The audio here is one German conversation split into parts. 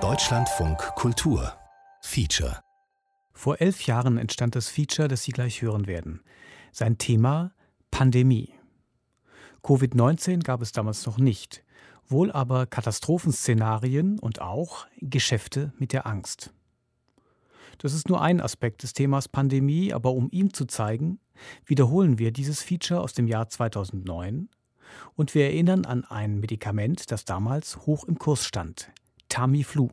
Deutschlandfunk Kultur Feature Vor elf Jahren entstand das Feature, das Sie gleich hören werden. Sein Thema Pandemie. Covid-19 gab es damals noch nicht, wohl aber Katastrophenszenarien und auch Geschäfte mit der Angst. Das ist nur ein Aspekt des Themas Pandemie, aber um ihm zu zeigen, wiederholen wir dieses Feature aus dem Jahr 2009 und wir erinnern an ein Medikament, das damals hoch im Kurs stand, Tamiflu.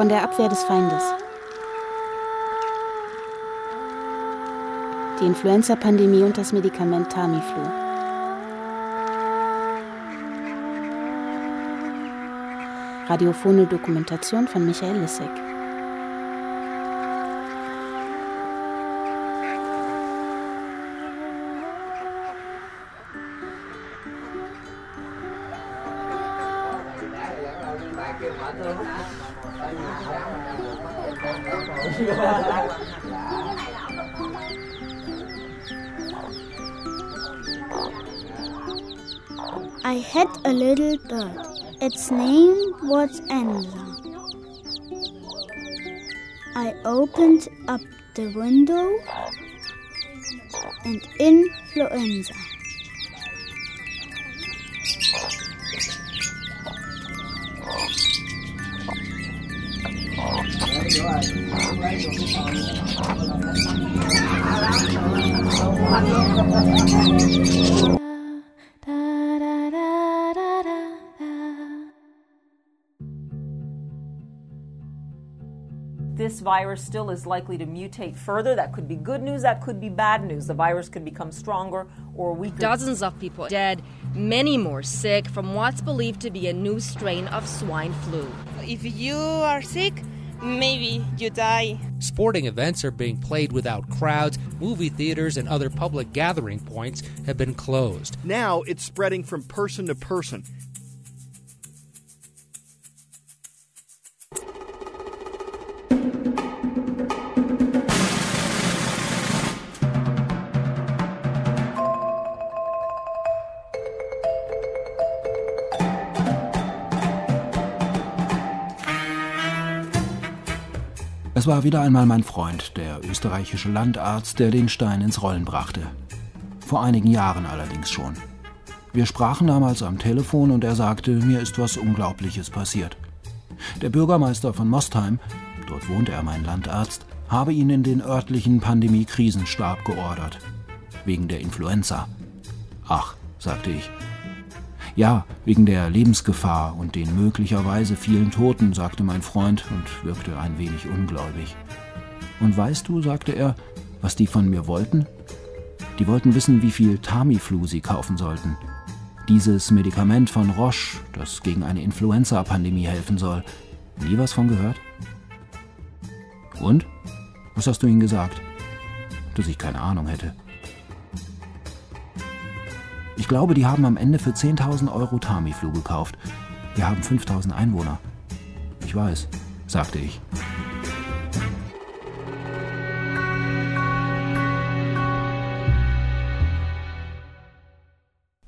Von der Abwehr des Feindes. Die Influenza-Pandemie und das Medikament Tamiflu. Radiophone Dokumentation von Michael Lissek. I had a little bird. Its name was Enza. I opened up the window and influenza. Virus still is likely to mutate further. That could be good news, that could be bad news. The virus could become stronger or weaker. Dozens of people dead, many more sick from what's believed to be a new strain of swine flu. If you are sick, maybe you die. Sporting events are being played without crowds. Movie theaters and other public gathering points have been closed. Now it's spreading from person to person. Es war wieder einmal mein Freund, der österreichische Landarzt, der den Stein ins Rollen brachte. Vor einigen Jahren allerdings schon. Wir sprachen damals am Telefon und er sagte, mir ist was Unglaubliches passiert. Der Bürgermeister von Mostheim, dort wohnt er, mein Landarzt, habe ihn in den örtlichen Pandemie-Krisenstab geordert. Wegen der Influenza. Ach, sagte ich, ja, wegen der Lebensgefahr und den möglicherweise vielen Toten, sagte mein Freund und wirkte ein wenig ungläubig. Und weißt du, sagte er, was die von mir wollten? Die wollten wissen, wie viel Tamiflu sie kaufen sollten. Dieses Medikament von Roche, das gegen eine Influenza-Pandemie helfen soll. Nie was von gehört? Und? Was hast du ihnen gesagt? Dass ich keine Ahnung hätte. Ich glaube, die haben am Ende für 10.000 Euro Tamiflu gekauft. Wir haben 5.000 Einwohner. Ich weiß, sagte ich.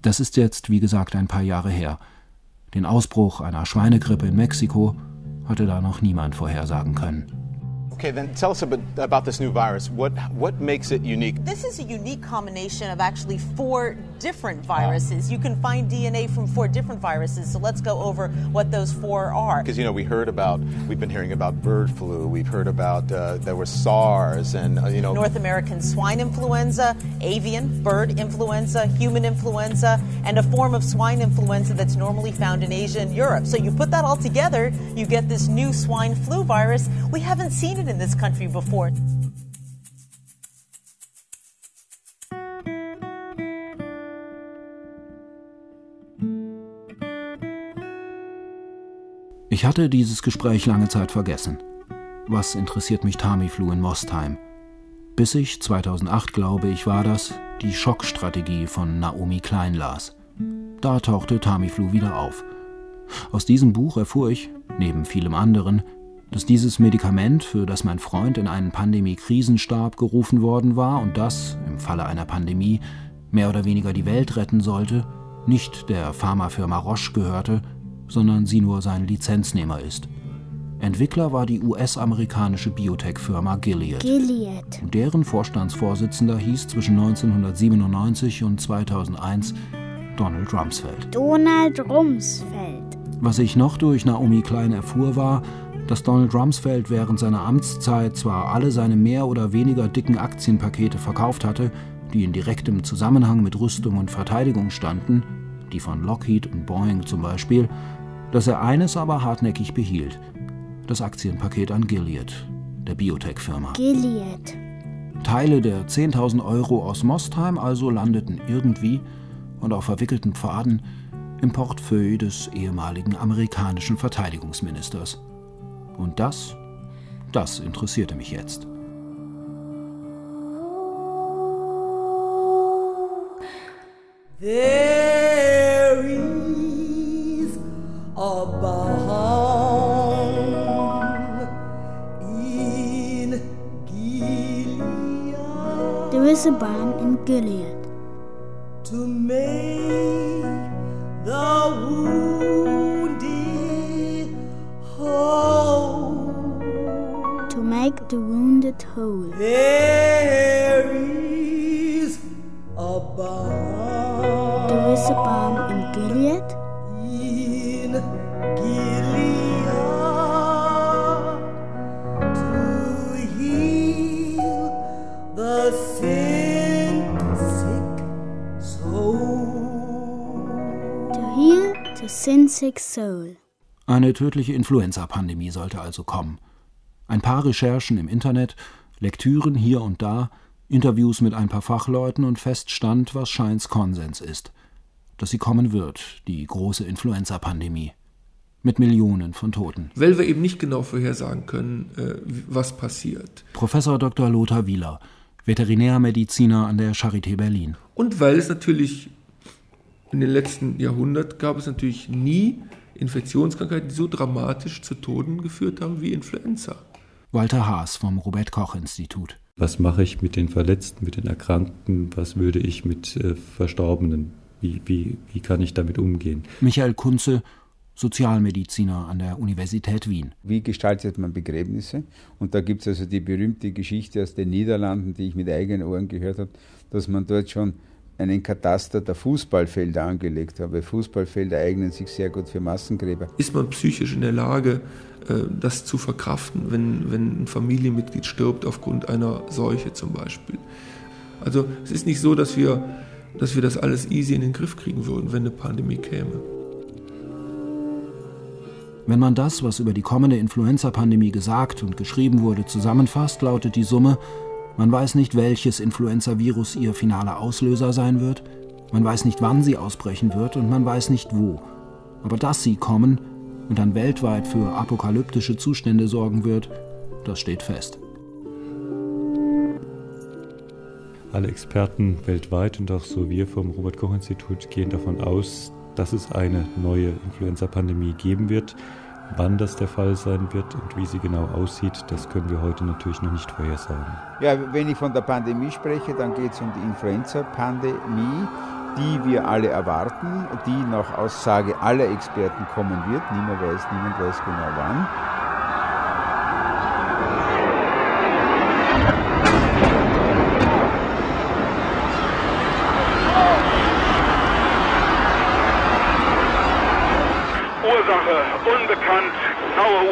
Das ist jetzt, wie gesagt, ein paar Jahre her. Den Ausbruch einer Schweinegrippe in Mexiko hatte da noch niemand vorhersagen können. Okay, then tell us about, about this new virus. What, what makes it unique? This is a unique combination of actually four different viruses. You can find DNA from four different viruses. So let's go over what those four are. Because, you know, we heard about, we've been hearing about bird flu, we've heard about uh, there was SARS and, uh, you know. North American swine influenza, avian, bird influenza, human influenza, and a form of swine influenza that's normally found in Asia and Europe. So you put that all together, you get this new swine flu virus. We haven't seen it in this country before. Ich hatte dieses Gespräch lange Zeit vergessen. Was interessiert mich Tamiflu in Mostheim? Bis ich 2008, glaube ich, war das, die Schockstrategie von Naomi Klein las. Da tauchte Tamiflu wieder auf. Aus diesem Buch erfuhr ich, neben vielem anderen, dass dieses Medikament, für das mein Freund in einen Pandemie-Krisenstab gerufen worden war und das, im Falle einer Pandemie, mehr oder weniger die Welt retten sollte, nicht der Pharmafirma Roche gehörte, sondern sie nur sein Lizenznehmer ist. Entwickler war die US-amerikanische Biotech-Firma Gilead. Gilead. Deren Vorstandsvorsitzender hieß zwischen 1997 und 2001 Donald Rumsfeld. Donald Rumsfeld. Was ich noch durch Naomi Klein erfuhr, war, dass Donald Rumsfeld während seiner Amtszeit zwar alle seine mehr oder weniger dicken Aktienpakete verkauft hatte, die in direktem Zusammenhang mit Rüstung und Verteidigung standen, die von Lockheed und Boeing zum Beispiel, dass er eines aber hartnäckig behielt: das Aktienpaket an Gilead, der Biotech-Firma. Gilead. Teile der 10.000 Euro aus Mostheim also landeten irgendwie und auf verwickelten Pfaden im Portefeuille des ehemaligen amerikanischen Verteidigungsministers. Und das, das interessierte mich jetzt. There is a balm in Gilead There is a balm in Gilead to make the wounded make the wounded whole. There is a balm There is a balm in Gilead in Gilead to heal the sin sick soul. to heal the sin-sick soul. Eine tödliche Influenza-Pandemie sollte also kommen. Ein paar Recherchen im Internet, Lektüren hier und da, Interviews mit ein paar Fachleuten und feststand, was Scheins Konsens ist. Dass sie kommen wird, die große Influenza-Pandemie. Mit Millionen von Toten. Weil wir eben nicht genau vorhersagen können, äh, was passiert. Professor Dr. Lothar Wieler, Veterinärmediziner an der Charité Berlin. Und weil es natürlich in den letzten Jahrhunderten gab es natürlich nie Infektionskrankheiten, die so dramatisch zu Toten geführt haben wie Influenza. Walter Haas vom Robert Koch Institut. Was mache ich mit den Verletzten, mit den Erkrankten? Was würde ich mit äh, Verstorbenen? Wie, wie, wie kann ich damit umgehen? Michael Kunze, Sozialmediziner an der Universität Wien. Wie gestaltet man Begräbnisse? Und da gibt es also die berühmte Geschichte aus den Niederlanden, die ich mit eigenen Ohren gehört habe, dass man dort schon einen Kataster der Fußballfelder angelegt. Weil Fußballfelder eignen sich sehr gut für Massengräber. Ist man psychisch in der Lage, äh, das zu verkraften, wenn, wenn ein Familienmitglied stirbt aufgrund einer Seuche zum Beispiel? Also es ist nicht so, dass wir, dass wir das alles easy in den Griff kriegen würden, wenn eine Pandemie käme. Wenn man das, was über die kommende Influenza-Pandemie gesagt und geschrieben wurde, zusammenfasst, lautet die Summe, man weiß nicht, welches Influenza-Virus ihr finaler Auslöser sein wird, man weiß nicht, wann sie ausbrechen wird und man weiß nicht wo. Aber dass sie kommen und dann weltweit für apokalyptische Zustände sorgen wird, das steht fest. Alle Experten weltweit und auch so wir vom Robert Koch Institut gehen davon aus, dass es eine neue Influenza-Pandemie geben wird. Wann das der Fall sein wird und wie sie genau aussieht, das können wir heute natürlich noch nicht vorhersagen. Ja, wenn ich von der Pandemie spreche, dann geht es um die Influenza-Pandemie, die wir alle erwarten, die nach Aussage aller Experten kommen wird. Niemand weiß, niemand weiß genau wann.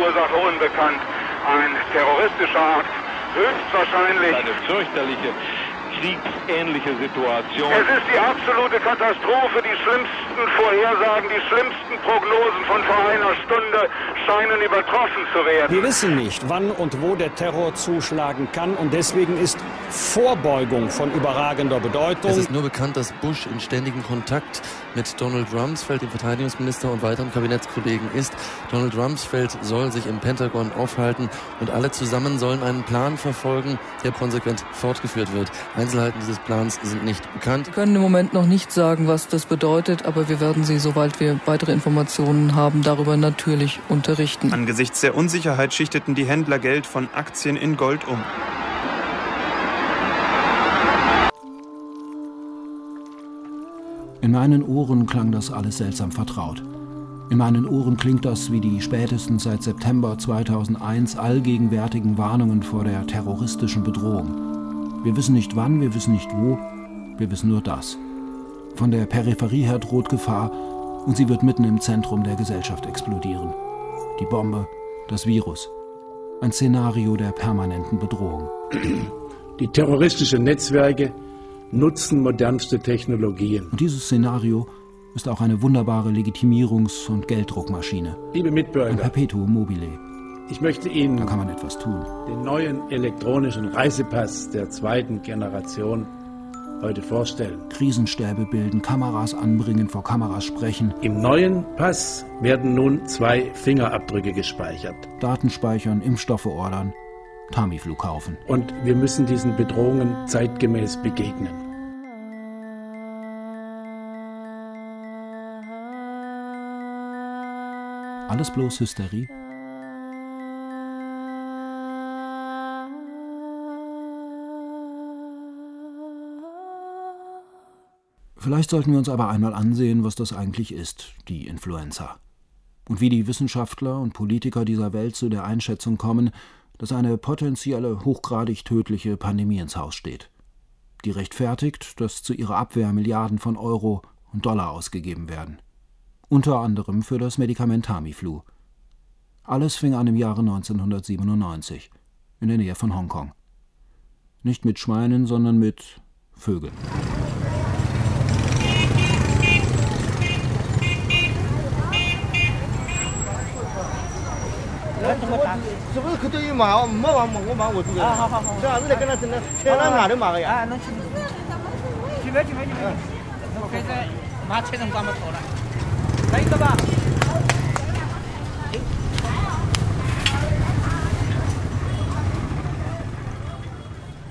Ursache unbekannt. Ein terroristischer Akt, höchstwahrscheinlich. Eine fürchterliche kriegsähnliche Situation. Es ist die absolute Katastrophe. Die schlimmsten Vorhersagen, die schlimmsten Prognosen von vor einer Stunde scheinen übertroffen zu werden. Wir wissen nicht, wann und wo der Terror zuschlagen kann und deswegen ist Vorbeugung von überragender Bedeutung. Es ist nur bekannt, dass Bush in ständigem Kontakt mit Donald Rumsfeld, dem Verteidigungsminister und weiteren Kabinettskollegen ist. Donald Rumsfeld soll sich im Pentagon aufhalten und alle zusammen sollen einen Plan verfolgen, der konsequent fortgeführt wird. Einzelheiten dieses Plans sind nicht bekannt. Wir können im Moment noch nicht sagen, was das bedeutet, aber wir werden Sie, sobald wir weitere Informationen haben, darüber natürlich unterrichten. Angesichts der Unsicherheit schichteten die Händler Geld von Aktien in Gold um. In meinen Ohren klang das alles seltsam vertraut. In meinen Ohren klingt das wie die spätestens seit September 2001 allgegenwärtigen Warnungen vor der terroristischen Bedrohung. Wir wissen nicht wann, wir wissen nicht wo, wir wissen nur das. Von der Peripherie her droht Gefahr und sie wird mitten im Zentrum der Gesellschaft explodieren. Die Bombe, das Virus. Ein Szenario der permanenten Bedrohung. Die terroristischen Netzwerke nutzen modernste Technologien. Und dieses Szenario ist auch eine wunderbare Legitimierungs- und Gelddruckmaschine. Liebe Mitbürger, Ein Perpetuum mobile. Ich möchte Ihnen Da kann man etwas tun. den neuen elektronischen Reisepass der zweiten Generation heute vorstellen. Krisenstäbe bilden, Kameras anbringen, vor Kameras sprechen, Im neuen Pass werden nun zwei Fingerabdrücke gespeichert. Daten speichern, Impfstoffe ordern, Tamiflu kaufen. Und wir müssen diesen Bedrohungen zeitgemäß begegnen. Alles bloß Hysterie? Vielleicht sollten wir uns aber einmal ansehen, was das eigentlich ist, die Influenza. Und wie die Wissenschaftler und Politiker dieser Welt zu der Einschätzung kommen, dass eine potenzielle, hochgradig tödliche Pandemie ins Haus steht. Die rechtfertigt, dass zu ihrer Abwehr Milliarden von Euro und Dollar ausgegeben werden. Unter anderem für das Medikament Tamiflu. Alles fing an im Jahre 1997, in der Nähe von Hongkong. Nicht mit Schweinen, sondern mit Vögeln.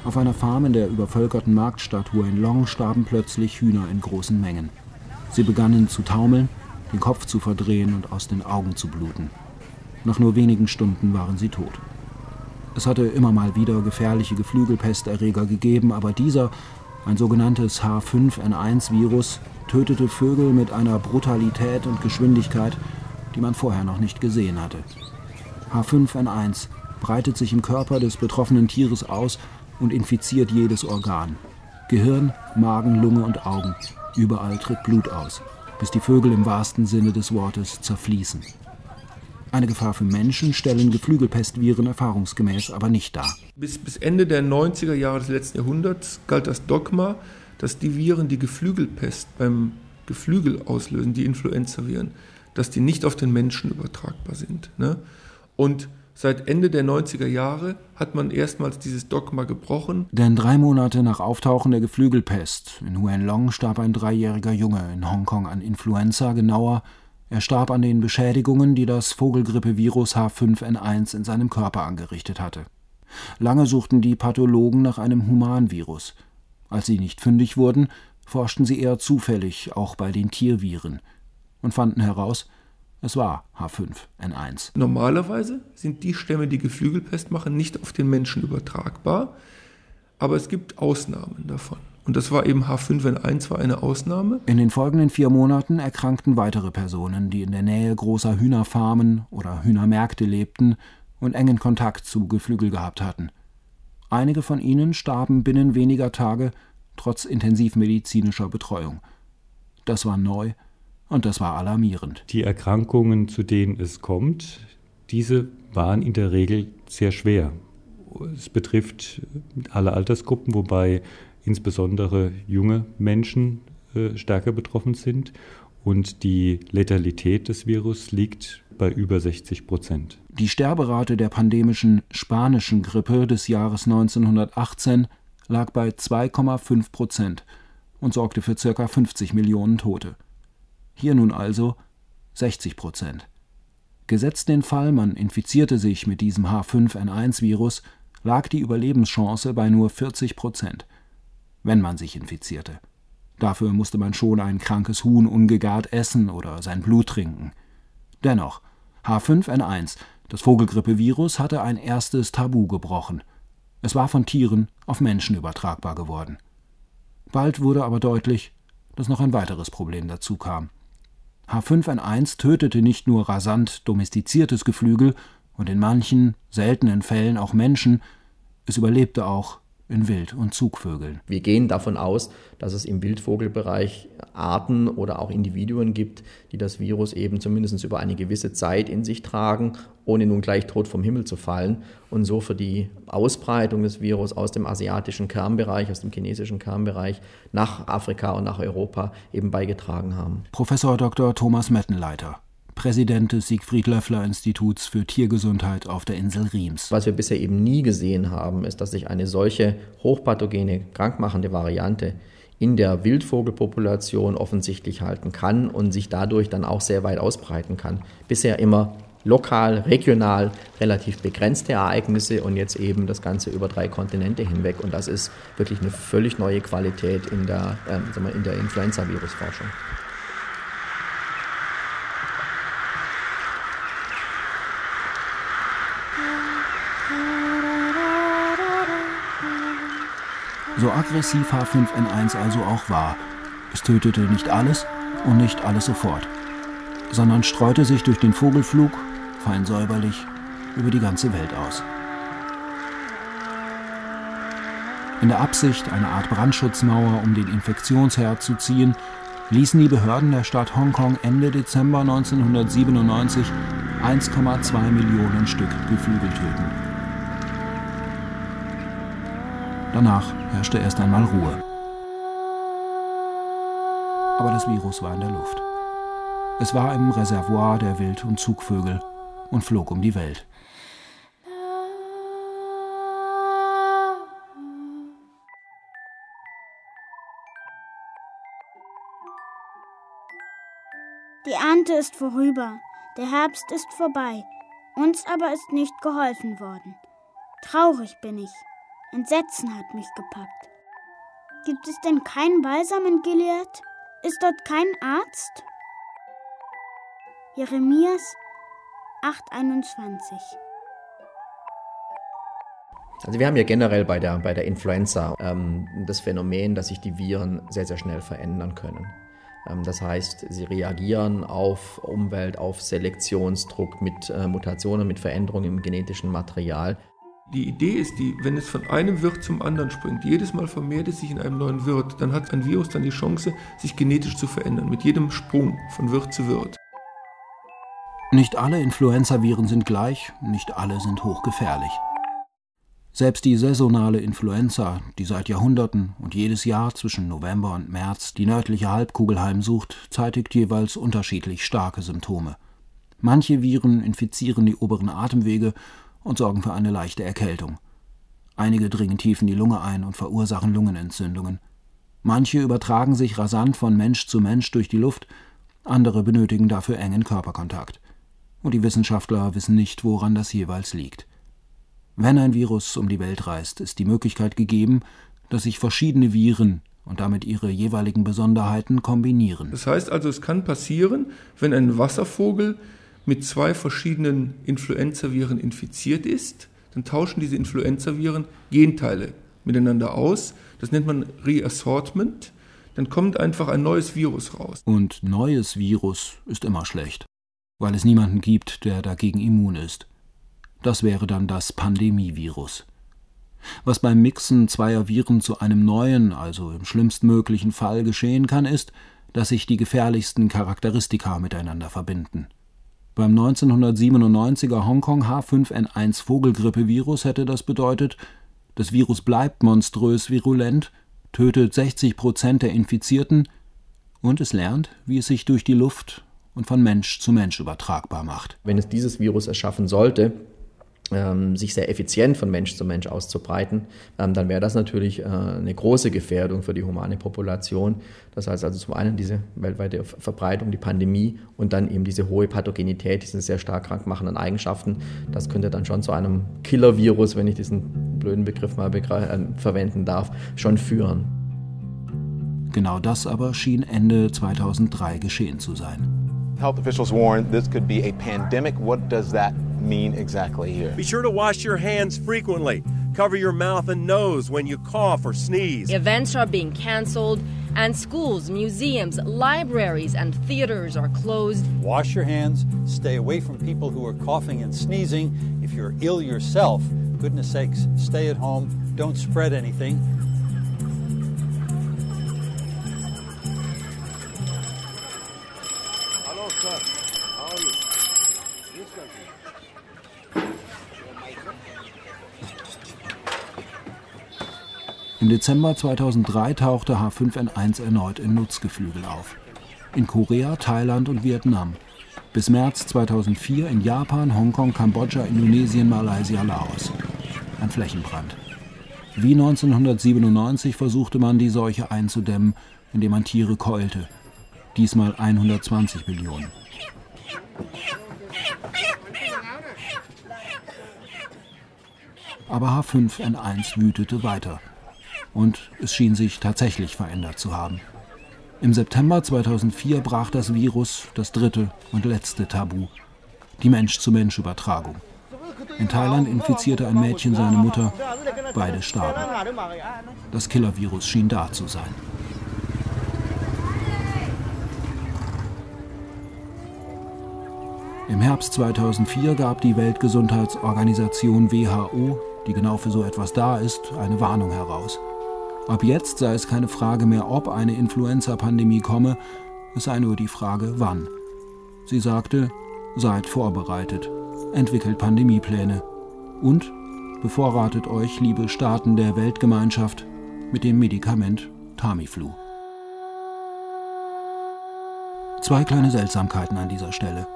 Auf einer Farm in der übervölkerten Marktstadt Huenlong starben plötzlich Hühner in großen Mengen. Sie begannen zu taumeln, den Kopf zu verdrehen und aus den Augen zu bluten. Nach nur wenigen Stunden waren sie tot. Es hatte immer mal wieder gefährliche Geflügelpesterreger gegeben, aber dieser, ein sogenanntes H5N1-Virus, tötete Vögel mit einer Brutalität und Geschwindigkeit, die man vorher noch nicht gesehen hatte. H5N1 breitet sich im Körper des betroffenen Tieres aus und infiziert jedes Organ. Gehirn, Magen, Lunge und Augen. Überall tritt Blut aus, bis die Vögel im wahrsten Sinne des Wortes zerfließen. Eine Gefahr für Menschen stellen Geflügelpestviren erfahrungsgemäß aber nicht dar. Bis, bis Ende der 90er Jahre des letzten Jahrhunderts galt das Dogma, dass die Viren, die Geflügelpest beim Geflügel auslösen, die Influenza-Viren, dass die nicht auf den Menschen übertragbar sind. Ne? Und seit Ende der 90er Jahre hat man erstmals dieses Dogma gebrochen. Denn drei Monate nach Auftauchen der Geflügelpest in Huenlong starb ein dreijähriger Junge in Hongkong an Influenza, genauer, er starb an den Beschädigungen, die das Vogelgrippevirus H5N1 in seinem Körper angerichtet hatte. Lange suchten die Pathologen nach einem Humanvirus. Als sie nicht fündig wurden, forschten sie eher zufällig auch bei den Tierviren und fanden heraus, es war H5N1. Normalerweise sind die Stämme, die Geflügelpest machen, nicht auf den Menschen übertragbar, aber es gibt Ausnahmen davon. Und das war eben H5N1 war eine Ausnahme. In den folgenden vier Monaten erkrankten weitere Personen, die in der Nähe großer Hühnerfarmen oder Hühnermärkte lebten und engen Kontakt zu Geflügel gehabt hatten. Einige von ihnen starben binnen weniger Tage trotz intensivmedizinischer Betreuung. Das war neu, und das war alarmierend. Die Erkrankungen, zu denen es kommt, diese waren in der Regel sehr schwer. Es betrifft alle Altersgruppen, wobei insbesondere junge Menschen äh, stärker betroffen sind. Und die Letalität des Virus liegt bei über 60 Prozent. Die Sterberate der pandemischen spanischen Grippe des Jahres 1918 lag bei 2,5 Prozent und sorgte für ca. 50 Millionen Tote. Hier nun also 60 Prozent. Gesetzt den Fall, man infizierte sich mit diesem H5N1-Virus, lag die Überlebenschance bei nur 40 Prozent, wenn man sich infizierte. Dafür musste man schon ein krankes Huhn ungegart essen oder sein Blut trinken. Dennoch, H5N1, das Vogelgrippevirus, hatte ein erstes Tabu gebrochen. Es war von Tieren auf Menschen übertragbar geworden. Bald wurde aber deutlich, dass noch ein weiteres Problem dazu kam. H5N1 tötete nicht nur rasant domestiziertes Geflügel und in manchen, seltenen Fällen auch Menschen, es überlebte auch in Wild- und Zugvögeln. Wir gehen davon aus, dass es im Wildvogelbereich Arten oder auch Individuen gibt, die das Virus eben zumindest über eine gewisse Zeit in sich tragen, ohne nun gleich tot vom Himmel zu fallen und so für die Ausbreitung des Virus aus dem asiatischen Kernbereich, aus dem chinesischen Kernbereich nach Afrika und nach Europa eben beigetragen haben. Professor Dr. Thomas Mettenleiter. Präsident des Siegfried Löffler Instituts für Tiergesundheit auf der Insel Riems. Was wir bisher eben nie gesehen haben, ist, dass sich eine solche hochpathogene, krankmachende Variante in der Wildvogelpopulation offensichtlich halten kann und sich dadurch dann auch sehr weit ausbreiten kann. Bisher immer lokal, regional, relativ begrenzte Ereignisse und jetzt eben das Ganze über drei Kontinente hinweg. Und das ist wirklich eine völlig neue Qualität in der, äh, in der Influenza-Virusforschung. So aggressiv H5N1 also auch war, es tötete nicht alles und nicht alles sofort, sondern streute sich durch den Vogelflug, fein säuberlich, über die ganze Welt aus. In der Absicht, eine Art Brandschutzmauer um den Infektionsherd zu ziehen, ließen die Behörden der Stadt Hongkong Ende Dezember 1997 1,2 Millionen Stück Geflügel töten. Danach herrschte erst einmal Ruhe. Aber das Virus war in der Luft. Es war im Reservoir der Wild- und Zugvögel und flog um die Welt. Die Ernte ist vorüber, der Herbst ist vorbei, uns aber ist nicht geholfen worden. Traurig bin ich, Entsetzen hat mich gepackt. Gibt es denn keinen Balsam in Gilead? Ist dort kein Arzt? Jeremias 8,21 Also wir haben ja generell bei der, bei der Influenza ähm, das Phänomen, dass sich die Viren sehr, sehr schnell verändern können. Ähm, das heißt, sie reagieren auf Umwelt, auf Selektionsdruck mit äh, Mutationen, mit Veränderungen im genetischen Material. Die Idee ist die, wenn es von einem Wirt zum anderen springt, jedes Mal vermehrt es sich in einem neuen Wirt, dann hat ein Virus dann die Chance, sich genetisch zu verändern, mit jedem Sprung von Wirt zu Wirt. Nicht alle Influenzaviren sind gleich, nicht alle sind hochgefährlich. Selbst die saisonale Influenza, die seit Jahrhunderten und jedes Jahr zwischen November und März die nördliche Halbkugel heimsucht, zeitigt jeweils unterschiedlich starke Symptome. Manche Viren infizieren die oberen Atemwege und sorgen für eine leichte Erkältung. Einige dringen tief in die Lunge ein und verursachen Lungenentzündungen. Manche übertragen sich rasant von Mensch zu Mensch durch die Luft, andere benötigen dafür engen Körperkontakt. Und die Wissenschaftler wissen nicht, woran das jeweils liegt. Wenn ein Virus um die Welt reist, ist die Möglichkeit gegeben, dass sich verschiedene Viren und damit ihre jeweiligen Besonderheiten kombinieren. Das heißt also, es kann passieren, wenn ein Wasservogel mit zwei verschiedenen Influenzaviren infiziert ist, dann tauschen diese Influenzaviren Genteile miteinander aus. Das nennt man Reassortment. Dann kommt einfach ein neues Virus raus. Und neues Virus ist immer schlecht, weil es niemanden gibt, der dagegen immun ist. Das wäre dann das Pandemievirus. Was beim Mixen zweier Viren zu einem neuen, also im schlimmstmöglichen Fall geschehen kann, ist, dass sich die gefährlichsten Charakteristika miteinander verbinden. Beim 1997er Hongkong H5N1 Vogelgrippevirus hätte das bedeutet, das Virus bleibt monströs virulent, tötet 60 Prozent der Infizierten und es lernt, wie es sich durch die Luft und von Mensch zu Mensch übertragbar macht. Wenn es dieses Virus erschaffen sollte, sich sehr effizient von Mensch zu Mensch auszubreiten, ähm, dann wäre das natürlich äh, eine große Gefährdung für die humane Population. Das heißt also zum einen diese weltweite Verbreitung, die Pandemie und dann eben diese hohe Pathogenität, diese sehr stark krankmachenden Eigenschaften. Das könnte dann schon zu einem Killer-Virus, wenn ich diesen blöden Begriff mal äh, verwenden darf, schon führen. Genau das aber schien Ende 2003 geschehen zu sein. Health officials warn this could be a pandemic. What does that mean exactly here? Be sure to wash your hands frequently. Cover your mouth and nose when you cough or sneeze. Events are being canceled, and schools, museums, libraries, and theaters are closed. Wash your hands. Stay away from people who are coughing and sneezing. If you're ill yourself, goodness sakes, stay at home. Don't spread anything. Im Dezember 2003 tauchte H5N1 erneut in Nutzgeflügel auf. In Korea, Thailand und Vietnam. Bis März 2004 in Japan, Hongkong, Kambodscha, Indonesien, Malaysia, Laos. Ein Flächenbrand. Wie 1997 versuchte man, die Seuche einzudämmen, indem man Tiere keulte. Diesmal 120 Millionen. Aber H5N1 wütete weiter und es schien sich tatsächlich verändert zu haben. Im September 2004 brach das Virus das dritte und letzte Tabu, die Mensch-zu-Mensch-Übertragung. In Thailand infizierte ein Mädchen seine Mutter, beide starben. Das Killer-Virus schien da zu sein. Im Herbst 2004 gab die Weltgesundheitsorganisation WHO, die genau für so etwas da ist, eine Warnung heraus. Ab jetzt sei es keine Frage mehr, ob eine Influenza-Pandemie komme, es sei nur die Frage, wann. Sie sagte, seid vorbereitet, entwickelt Pandemiepläne und bevorratet euch, liebe Staaten der Weltgemeinschaft, mit dem Medikament Tamiflu. Zwei kleine Seltsamkeiten an dieser Stelle.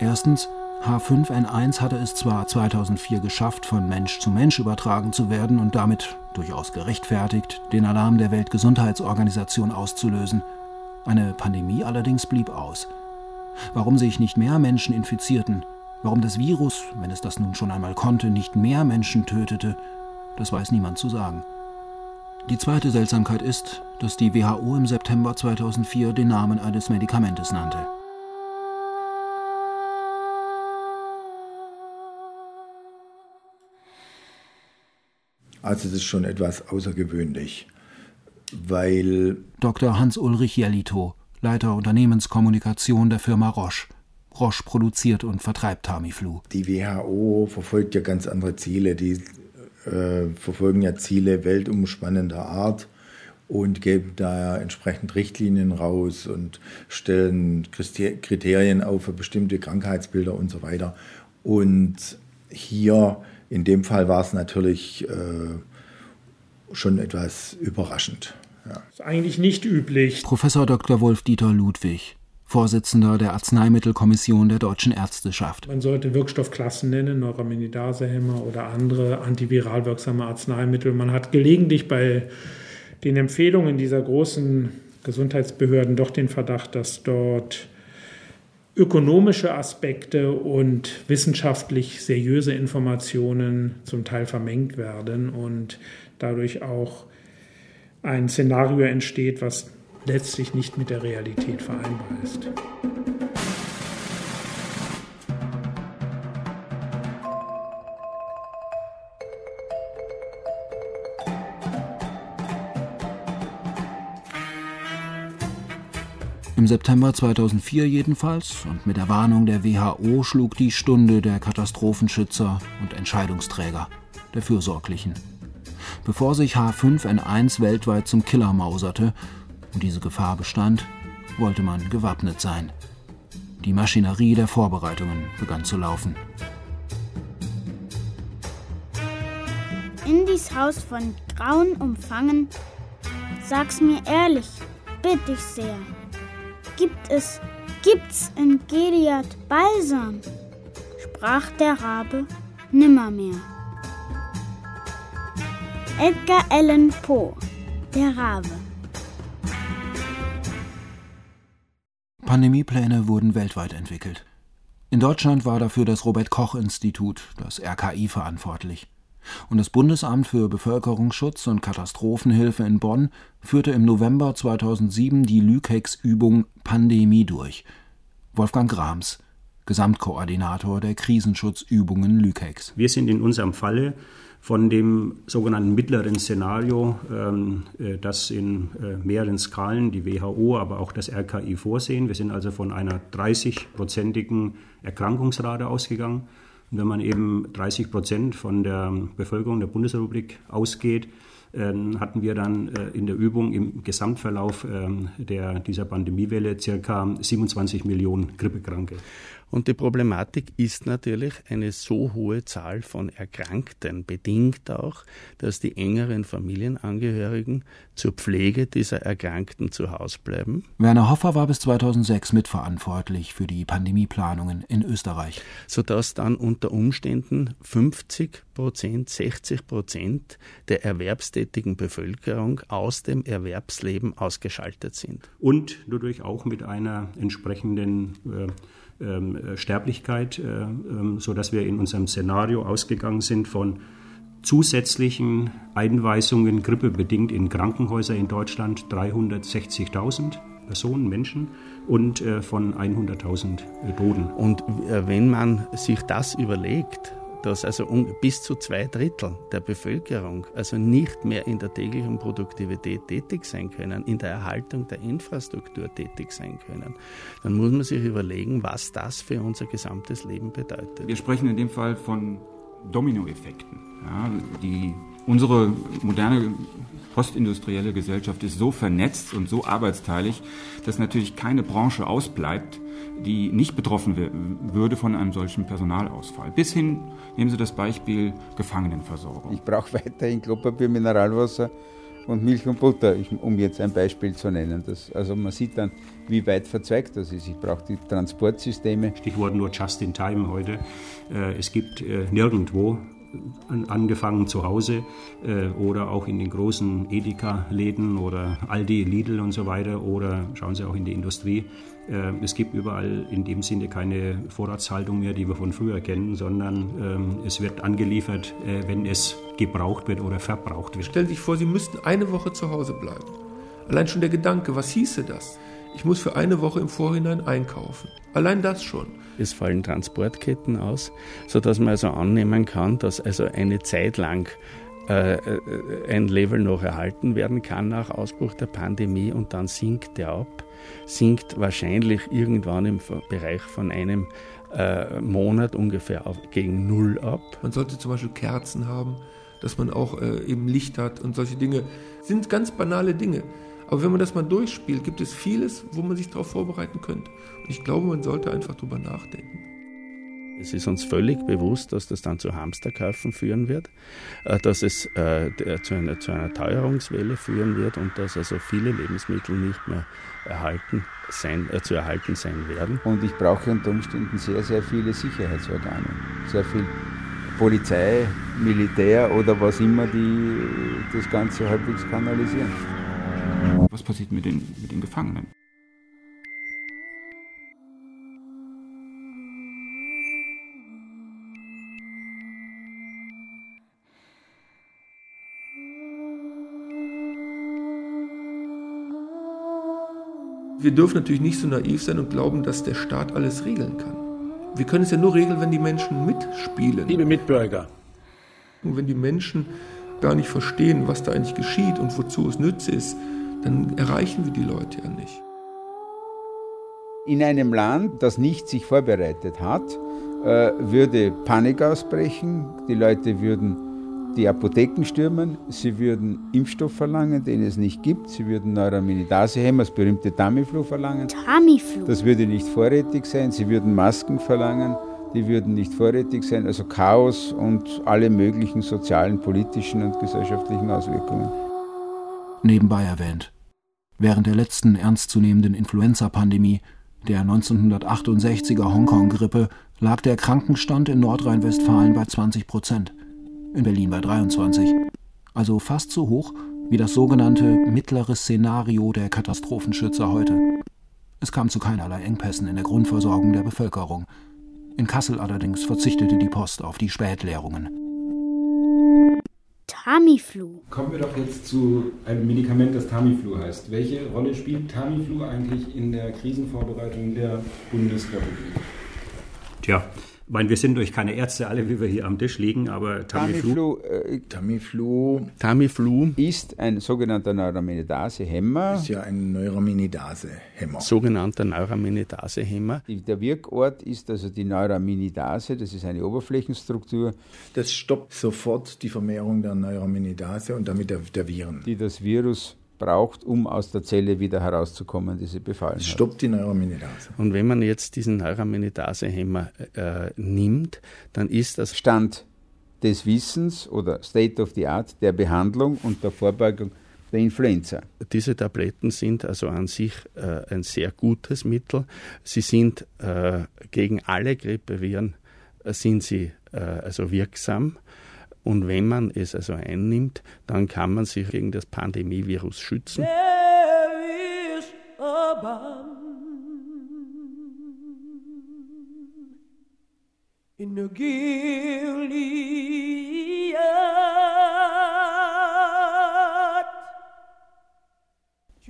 Erstens, H5N1 hatte es zwar 2004 geschafft, von Mensch zu Mensch übertragen zu werden und damit durchaus gerechtfertigt, den Alarm der Weltgesundheitsorganisation auszulösen. Eine Pandemie allerdings blieb aus. Warum sich nicht mehr Menschen infizierten, warum das Virus, wenn es das nun schon einmal konnte, nicht mehr Menschen tötete, das weiß niemand zu sagen. Die zweite Seltsamkeit ist, dass die WHO im September 2004 den Namen eines Medikamentes nannte. Also das ist schon etwas außergewöhnlich, weil Dr. Hans-Ulrich Jellito, Leiter Unternehmenskommunikation der Firma Roche. Roche produziert und vertreibt Tamiflu. Die WHO verfolgt ja ganz andere Ziele. Die äh, verfolgen ja Ziele weltumspannender Art und geben da entsprechend Richtlinien raus und stellen Kriterien auf für bestimmte Krankheitsbilder und so weiter. Und hier in dem Fall war es natürlich äh, schon etwas überraschend. Ja. ist eigentlich nicht üblich. Professor Dr. Wolf-Dieter Ludwig, Vorsitzender der Arzneimittelkommission der Deutschen Ärzteschaft. Man sollte Wirkstoffklassen nennen, Neuraminidasehemmer oder andere antiviral wirksame Arzneimittel. Man hat gelegentlich bei den Empfehlungen dieser großen Gesundheitsbehörden doch den Verdacht, dass dort ökonomische Aspekte und wissenschaftlich seriöse Informationen zum Teil vermengt werden und dadurch auch ein Szenario entsteht, was letztlich nicht mit der Realität vereinbar ist. Im September 2004 jedenfalls und mit der Warnung der WHO schlug die Stunde der Katastrophenschützer und Entscheidungsträger, der Fürsorglichen. Bevor sich H5N1 weltweit zum Killer mauserte, und diese Gefahr bestand, wollte man gewappnet sein. Die Maschinerie der Vorbereitungen begann zu laufen. In dies Haus von Grauen umfangen, sag's mir ehrlich, bitt ich sehr. Gibt es, gibt's in Gilead Balsam? sprach der Rabe nimmermehr. Edgar Allan Poe, der Rabe. Pandemiepläne wurden weltweit entwickelt. In Deutschland war dafür das Robert Koch Institut, das RKI, verantwortlich. Und das Bundesamt für Bevölkerungsschutz und Katastrophenhilfe in Bonn führte im November 2007 die Lükex-Übung Pandemie durch. Wolfgang Grams, Gesamtkoordinator der Krisenschutzübungen Lükex. Wir sind in unserem Falle von dem sogenannten mittleren Szenario, ähm, äh, das in äh, mehreren Skalen die WHO, aber auch das RKI vorsehen. Wir sind also von einer 30-prozentigen Erkrankungsrate ausgegangen. Und wenn man eben 30 Prozent von der Bevölkerung der Bundesrepublik ausgeht, ähm, hatten wir dann äh, in der Übung im Gesamtverlauf ähm, der, dieser Pandemiewelle circa 27 Millionen Grippekranke. Und die Problematik ist natürlich eine so hohe Zahl von Erkrankten, bedingt auch, dass die engeren Familienangehörigen zur Pflege dieser Erkrankten zu Hause bleiben. Werner Hoffer war bis 2006 mitverantwortlich für die Pandemieplanungen in Österreich. Sodass dann unter Umständen 50 Prozent, 60 Prozent der erwerbstätigen Bevölkerung aus dem Erwerbsleben ausgeschaltet sind. Und dadurch auch mit einer entsprechenden äh, Sterblichkeit, äh, ähm, sodass wir in unserem Szenario ausgegangen sind von zusätzlichen Einweisungen grippebedingt in Krankenhäuser in Deutschland 360.000 Personen, Menschen und äh, von 100.000 Toten. Und wenn man sich das überlegt, dass also bis zu zwei Drittel der Bevölkerung also nicht mehr in der täglichen Produktivität tätig sein können, in der Erhaltung der Infrastruktur tätig sein können, dann muss man sich überlegen, was das für unser gesamtes Leben bedeutet. Wir sprechen in dem Fall von Dominoeffekten. Ja, die, unsere moderne postindustrielle Gesellschaft ist so vernetzt und so arbeitsteilig, dass natürlich keine Branche ausbleibt, die nicht betroffen würde von einem solchen Personalausfall. Bis hin, nehmen Sie das Beispiel Gefangenenversorgung. Ich brauche weiterhin Klopapier, Mineralwasser und Milch und Butter, um jetzt ein Beispiel zu nennen. Das, also man sieht dann, wie weit verzweigt das ist. Ich brauche die Transportsysteme. Stichwort nur Just in Time heute. Äh, es gibt äh, nirgendwo angefangen zu Hause äh, oder auch in den großen Edeka-Läden oder Aldi, Lidl und so weiter oder schauen Sie auch in die Industrie. Äh, es gibt überall in dem Sinne keine Vorratshaltung mehr, die wir von früher kennen, sondern ähm, es wird angeliefert, äh, wenn es gebraucht wird oder verbraucht wird. Stellen Sie sich vor, Sie müssten eine Woche zu Hause bleiben. Allein schon der Gedanke, was hieße das? Ich muss für eine Woche im Vorhinein einkaufen. Allein das schon. Es fallen Transportketten aus, sodass man also annehmen kann, dass also eine Zeit lang äh, äh, ein Level noch erhalten werden kann nach Ausbruch der Pandemie und dann sinkt der ab, sinkt wahrscheinlich irgendwann im Bereich von einem äh, Monat ungefähr auf, gegen Null ab. Man sollte zum Beispiel Kerzen haben, dass man auch äh, eben Licht hat und solche Dinge. Das sind ganz banale Dinge. Aber wenn man das mal durchspielt, gibt es vieles, wo man sich darauf vorbereiten könnte. Und ich glaube, man sollte einfach darüber nachdenken. Es ist uns völlig bewusst, dass das dann zu Hamsterkäufen führen wird, äh, dass es äh, zu, einer, zu einer Teuerungswelle führen wird und dass also viele Lebensmittel nicht mehr erhalten sein, äh, zu erhalten sein werden. Und ich brauche unter Umständen sehr, sehr viele Sicherheitsorgane, sehr viel Polizei, Militär oder was immer, die das Ganze halbwegs kanalisieren. Was passiert mit den, mit den Gefangenen? Wir dürfen natürlich nicht so naiv sein und glauben, dass der Staat alles regeln kann. Wir können es ja nur regeln, wenn die Menschen mitspielen. Liebe Mitbürger. Und wenn die Menschen gar nicht verstehen, was da eigentlich geschieht und wozu es nütze ist, dann erreichen wir die Leute ja nicht. In einem Land, das nicht sich vorbereitet hat, äh, würde Panik ausbrechen, die Leute würden die Apotheken stürmen, sie würden Impfstoff verlangen, den es nicht gibt, sie würden Neuraminidase-Hämmer, das berühmte Tamiflu verlangen. Tamiflu? Das würde nicht vorrätig sein, sie würden Masken verlangen, die würden nicht vorrätig sein, also Chaos und alle möglichen sozialen, politischen und gesellschaftlichen Auswirkungen. Nebenbei erwähnt. Während der letzten ernstzunehmenden Influenza-Pandemie, der 1968er Hongkong-Grippe, lag der Krankenstand in Nordrhein-Westfalen bei 20 Prozent, in Berlin bei 23, also fast so hoch wie das sogenannte mittlere Szenario der Katastrophenschützer heute. Es kam zu keinerlei Engpässen in der Grundversorgung der Bevölkerung. In Kassel allerdings verzichtete die Post auf die Spätleerungen. Tamiflu. Kommen wir doch jetzt zu einem Medikament, das Tamiflu heißt. Welche Rolle spielt Tamiflu eigentlich in der Krisenvorbereitung der Bundesrepublik? Tja, ich meine, wir sind durch keine Ärzte alle, wie wir hier am Tisch liegen, aber Tamiflu, Tamiflu, äh, Tamiflu, Tamiflu ist ein sogenannter Neuraminidase-Hämmer. Ist ja ein Neuraminidase-Hämmer. Sogenannter Neuraminidase-Hämmer. Der Wirkort ist also die Neuraminidase, das ist eine Oberflächenstruktur. Das stoppt sofort die Vermehrung der Neuraminidase und damit der, der Viren. Die das Virus braucht, um aus der Zelle wieder herauszukommen, die sie befallen hat. Stoppt die Neuraminidase. Und wenn man jetzt diesen Neuraminidase-Hämmer äh, nimmt, dann ist das Stand des Wissens oder State of the Art der Behandlung und der Vorbeugung der Influenza. Diese Tabletten sind also an sich äh, ein sehr gutes Mittel. Sie sind äh, gegen alle Grippeviren äh, sind sie äh, also wirksam. Und wenn man es also einnimmt, dann kann man sich gegen das Pandemievirus schützen. In the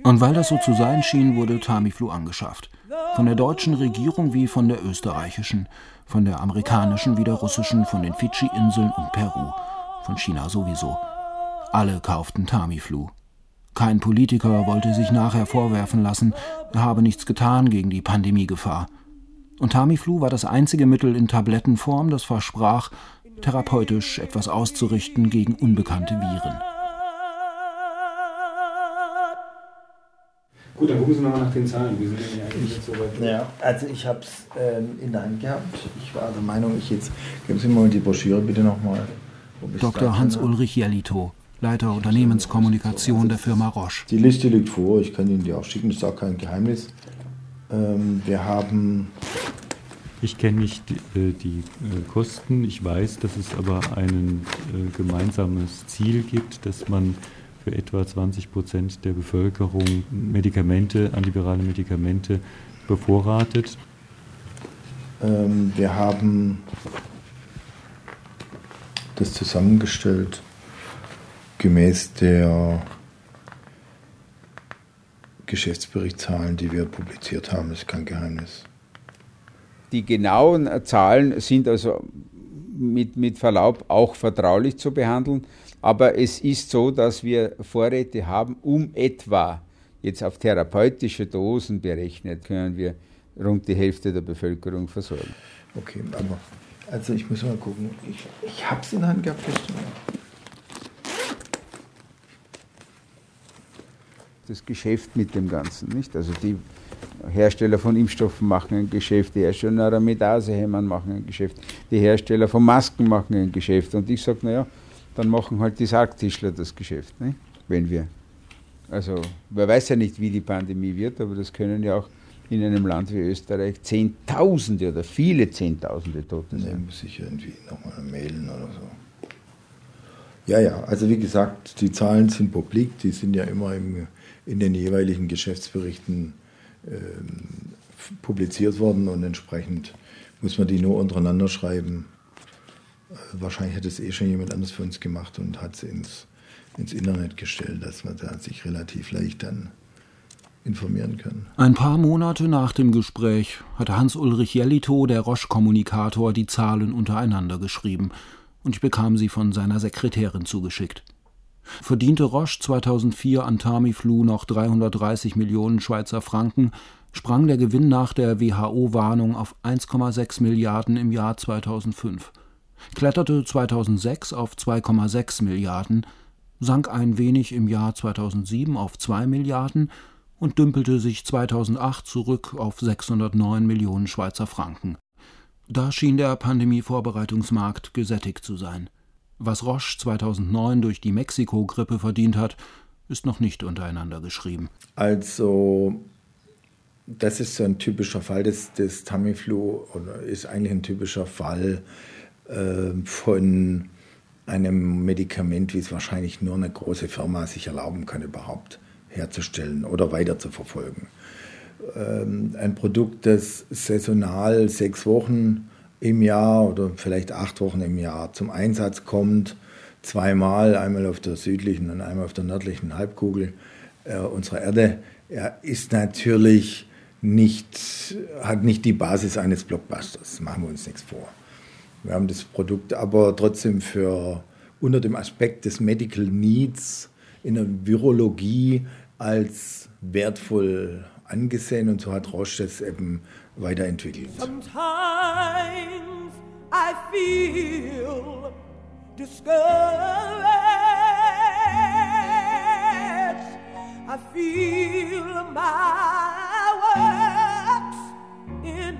Und weil das so zu sein schien, wurde Tamiflu angeschafft. Von der deutschen Regierung wie von der österreichischen, von der amerikanischen wie der russischen, von den Fidschi-Inseln und Peru, von China sowieso. Alle kauften Tamiflu. Kein Politiker wollte sich nachher vorwerfen lassen, er habe nichts getan gegen die Pandemiegefahr. Und Tamiflu war das einzige Mittel in Tablettenform, das versprach, therapeutisch etwas auszurichten gegen unbekannte Viren. Gut, dann gucken Sie nochmal nach den Zahlen. Wie sind denn eigentlich jetzt so weit? Ja, also ich habe es ähm, in der Hand gehabt. Ich war der Meinung, ich jetzt, geben Sie mal die Broschüre bitte nochmal. Dr. Hans-Ulrich Jellito, Leiter Unternehmenskommunikation der Firma Roche. Die Liste liegt vor, ich kann Ihnen die auch schicken, das ist auch kein Geheimnis. Ähm, wir haben. Ich kenne nicht die, äh, die äh, Kosten, ich weiß, dass es aber ein äh, gemeinsames Ziel gibt, dass man für etwa 20 Prozent der Bevölkerung Medikamente, antivirale Medikamente bevorratet. Ähm, wir haben das zusammengestellt gemäß der Geschäftsberichtszahlen, die wir publiziert haben. Das ist kein Geheimnis. Die genauen Zahlen sind also mit, mit Verlaub auch vertraulich zu behandeln. Aber es ist so, dass wir Vorräte haben, um etwa jetzt auf therapeutische Dosen berechnet, können wir rund die Hälfte der Bevölkerung versorgen. Okay, aber also ich muss mal gucken. Ich, ich habe es in der Hand gehabt. Das Geschäft mit dem Ganzen, nicht? Also die Hersteller von Impfstoffen machen ein Geschäft, die Hersteller Neuraminidase-Hämmern machen ein Geschäft, die Hersteller von Masken machen ein Geschäft. Und ich sage, naja, dann machen halt die Sargtischler das Geschäft, nicht? wenn wir. Also, wer weiß ja nicht, wie die Pandemie wird, aber das können ja auch in einem Land wie Österreich Zehntausende oder viele Zehntausende Tote sein. Nee, muss ich irgendwie nochmal mailen oder so. Ja, ja, also wie gesagt, die Zahlen sind publik, die sind ja immer im, in den jeweiligen Geschäftsberichten ähm, publiziert worden und entsprechend muss man die nur untereinander schreiben. Äh, wahrscheinlich hat es eh schon jemand anders für uns gemacht und hat es ins, ins Internet gestellt, dass man da sich relativ leicht dann informieren können. Ein paar Monate nach dem Gespräch hatte Hans-Ulrich Jellito, der Roche-Kommunikator, die Zahlen untereinander geschrieben und ich bekam sie von seiner Sekretärin zugeschickt. Verdiente Roche 2004 an Tamiflu noch 330 Millionen Schweizer Franken, sprang der Gewinn nach der WHO-Warnung auf 1,6 Milliarden im Jahr 2005. kletterte 2006 auf 2,6 Milliarden, sank ein wenig im Jahr 2007 auf 2 Milliarden und dümpelte sich 2008 zurück auf 609 Millionen Schweizer Franken. Da schien der Pandemievorbereitungsmarkt gesättigt zu sein. Was Roche 2009 durch die Mexiko-Grippe verdient hat, ist noch nicht untereinander geschrieben. Also, das ist so ein typischer Fall des, des Tamiflu ist eigentlich ein typischer Fall äh, von einem Medikament, wie es wahrscheinlich nur eine große Firma sich erlauben kann, überhaupt herzustellen oder weiter zu verfolgen. Ähm, ein Produkt, das saisonal sechs Wochen im Jahr oder vielleicht acht Wochen im Jahr zum Einsatz kommt, zweimal, einmal auf der südlichen und einmal auf der nördlichen Halbkugel äh, unserer Erde, er ist natürlich nicht, hat nicht die Basis eines Blockbusters, machen wir uns nichts vor. Wir haben das Produkt aber trotzdem für unter dem Aspekt des Medical Needs in der Virologie als wertvoll angesehen und so hat Roche das eben weiterentwickelt. Sometimes I feel discouraged. I feel my works in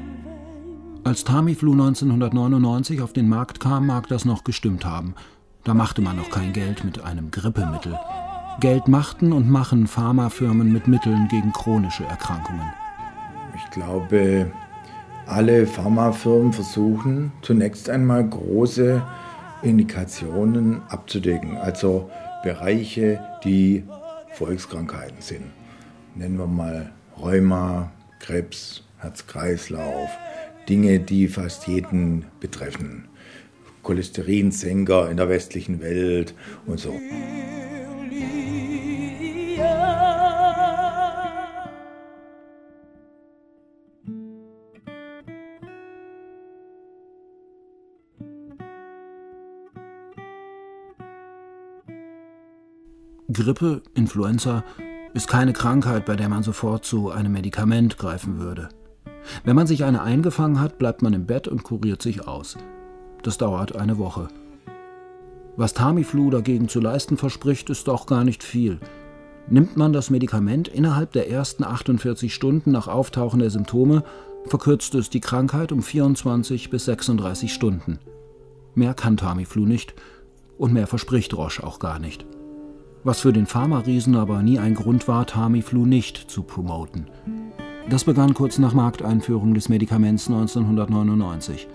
Als Tamiflu 1999 auf den Markt kam, mag das noch gestimmt haben. Da machte man noch kein Geld mit einem Grippemittel. Geld machten und machen Pharmafirmen mit Mitteln gegen chronische Erkrankungen. Ich glaube, alle Pharmafirmen versuchen zunächst einmal große Indikationen abzudecken, also Bereiche, die Volkskrankheiten sind. Nennen wir mal Rheuma, Krebs, Herz-Kreislauf, Dinge, die fast jeden betreffen. Cholesterinsenker in der westlichen Welt und so. Grippe, Influenza ist keine Krankheit, bei der man sofort zu einem Medikament greifen würde. Wenn man sich eine eingefangen hat, bleibt man im Bett und kuriert sich aus. Das dauert eine Woche. Was Tamiflu dagegen zu leisten verspricht, ist auch gar nicht viel. Nimmt man das Medikament innerhalb der ersten 48 Stunden nach Auftauchen der Symptome, verkürzt es die Krankheit um 24 bis 36 Stunden. Mehr kann Tamiflu nicht und mehr verspricht Roche auch gar nicht. Was für den Pharma-Riesen aber nie ein Grund war, Tamiflu nicht zu promoten. Das begann kurz nach Markteinführung des Medikaments 1999.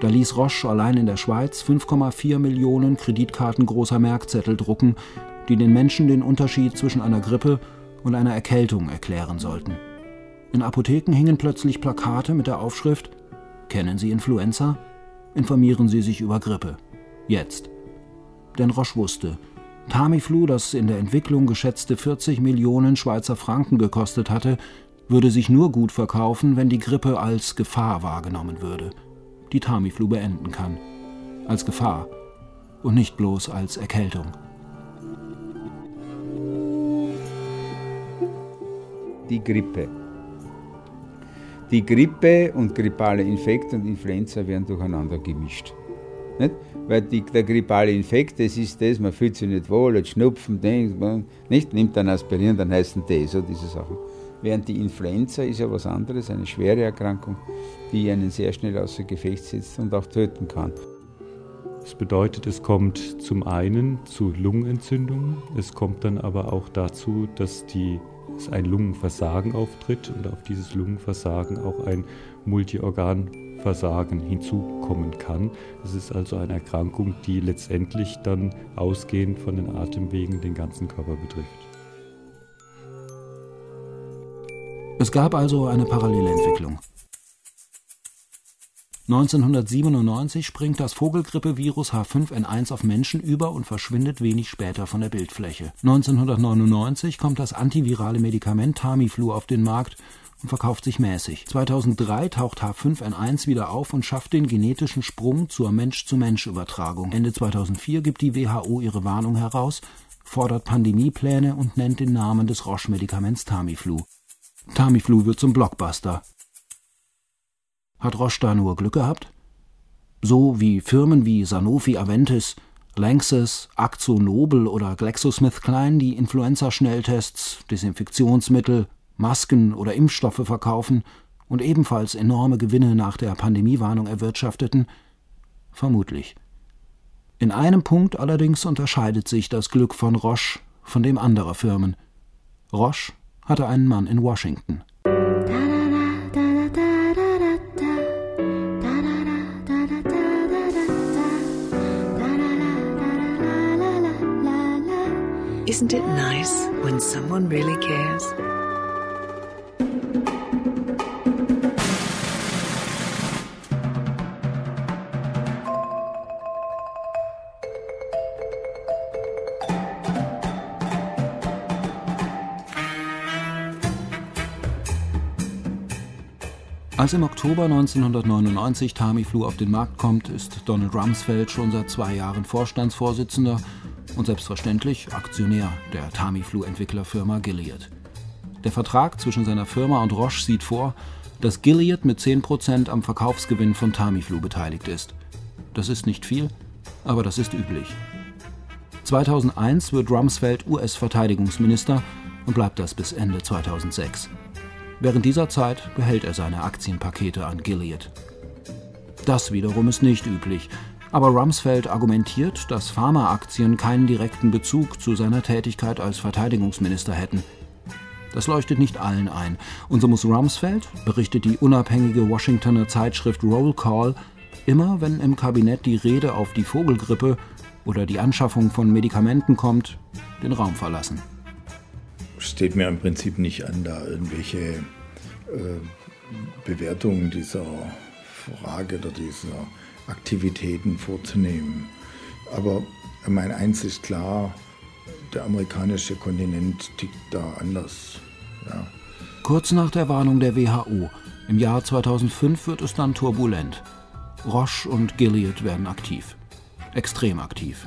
Da ließ Roche allein in der Schweiz 5,4 Millionen Kreditkarten großer Merkzettel drucken, die den Menschen den Unterschied zwischen einer Grippe und einer Erkältung erklären sollten. In Apotheken hingen plötzlich Plakate mit der Aufschrift Kennen Sie Influenza? Informieren Sie sich über Grippe. Jetzt. Denn Roche wusste, Tamiflu, das in der Entwicklung geschätzte 40 Millionen Schweizer Franken gekostet hatte, würde sich nur gut verkaufen, wenn die Grippe als Gefahr wahrgenommen würde, die Tamiflu beenden kann. Als Gefahr und nicht bloß als Erkältung. Die Grippe. Die Grippe und grippale Infekt und Influenza werden durcheinander gemischt. Nicht? Weil die, der grippale Infekt, das ist das, man fühlt sich nicht wohl, hat Schnupfen, denkt, nicht, nimmt dann Aspirin, dann heißen das, so diese Sachen. Während die Influenza ist ja was anderes, eine schwere Erkrankung, die einen sehr schnell außer Gefecht setzt und auch töten kann. Das bedeutet, es kommt zum einen zu Lungenentzündungen, es kommt dann aber auch dazu, dass, die, dass ein Lungenversagen auftritt und auf dieses Lungenversagen auch ein Multiorganversagen hinzukommen kann. Es ist also eine Erkrankung, die letztendlich dann ausgehend von den Atemwegen den ganzen Körper betrifft. Es gab also eine Parallelentwicklung. 1997 springt das Vogelgrippevirus H5N1 auf Menschen über und verschwindet wenig später von der Bildfläche. 1999 kommt das antivirale Medikament Tamiflu auf den Markt und verkauft sich mäßig. 2003 taucht H5N1 wieder auf und schafft den genetischen Sprung zur Mensch-zu-Mensch-Übertragung. Ende 2004 gibt die WHO ihre Warnung heraus, fordert Pandemiepläne und nennt den Namen des Roche-Medikaments Tamiflu. Tamiflu wird zum Blockbuster. Hat Roche da nur Glück gehabt? So wie Firmen wie Sanofi Aventis, Lanxess, Axo Nobel oder GlaxoSmithKline die Influenza-Schnelltests, Desinfektionsmittel, Masken oder Impfstoffe verkaufen und ebenfalls enorme Gewinne nach der Pandemiewarnung erwirtschafteten? Vermutlich. In einem Punkt allerdings unterscheidet sich das Glück von Roche von dem anderer Firmen. Roche hatte einen Mann in Washington. Isn't it nice when someone really cares? Als im Oktober 1999 Tamiflu auf den Markt kommt, ist Donald Rumsfeld schon seit zwei Jahren Vorstandsvorsitzender und selbstverständlich Aktionär der Tamiflu-Entwicklerfirma Gilead. Der Vertrag zwischen seiner Firma und Roche sieht vor, dass Gilead mit 10% am Verkaufsgewinn von Tamiflu beteiligt ist. Das ist nicht viel, aber das ist üblich. 2001 wird Rumsfeld US-Verteidigungsminister und bleibt das bis Ende 2006. Während dieser Zeit behält er seine Aktienpakete an Gilead. Das wiederum ist nicht üblich, aber Rumsfeld argumentiert, dass Pharmaaktien keinen direkten Bezug zu seiner Tätigkeit als Verteidigungsminister hätten. Das leuchtet nicht allen ein, und so muss Rumsfeld, berichtet die unabhängige Washingtoner Zeitschrift Roll Call, immer wenn im Kabinett die Rede auf die Vogelgrippe oder die Anschaffung von Medikamenten kommt, den Raum verlassen. Steht mir im Prinzip nicht an, da irgendwelche äh, Bewertungen dieser Frage oder dieser Aktivitäten vorzunehmen. Aber mein eins ist klar, der amerikanische Kontinent tickt da anders. Ja. Kurz nach der Warnung der WHO, im Jahr 2005 wird es dann turbulent. Roche und Gilead werden aktiv. Extrem aktiv.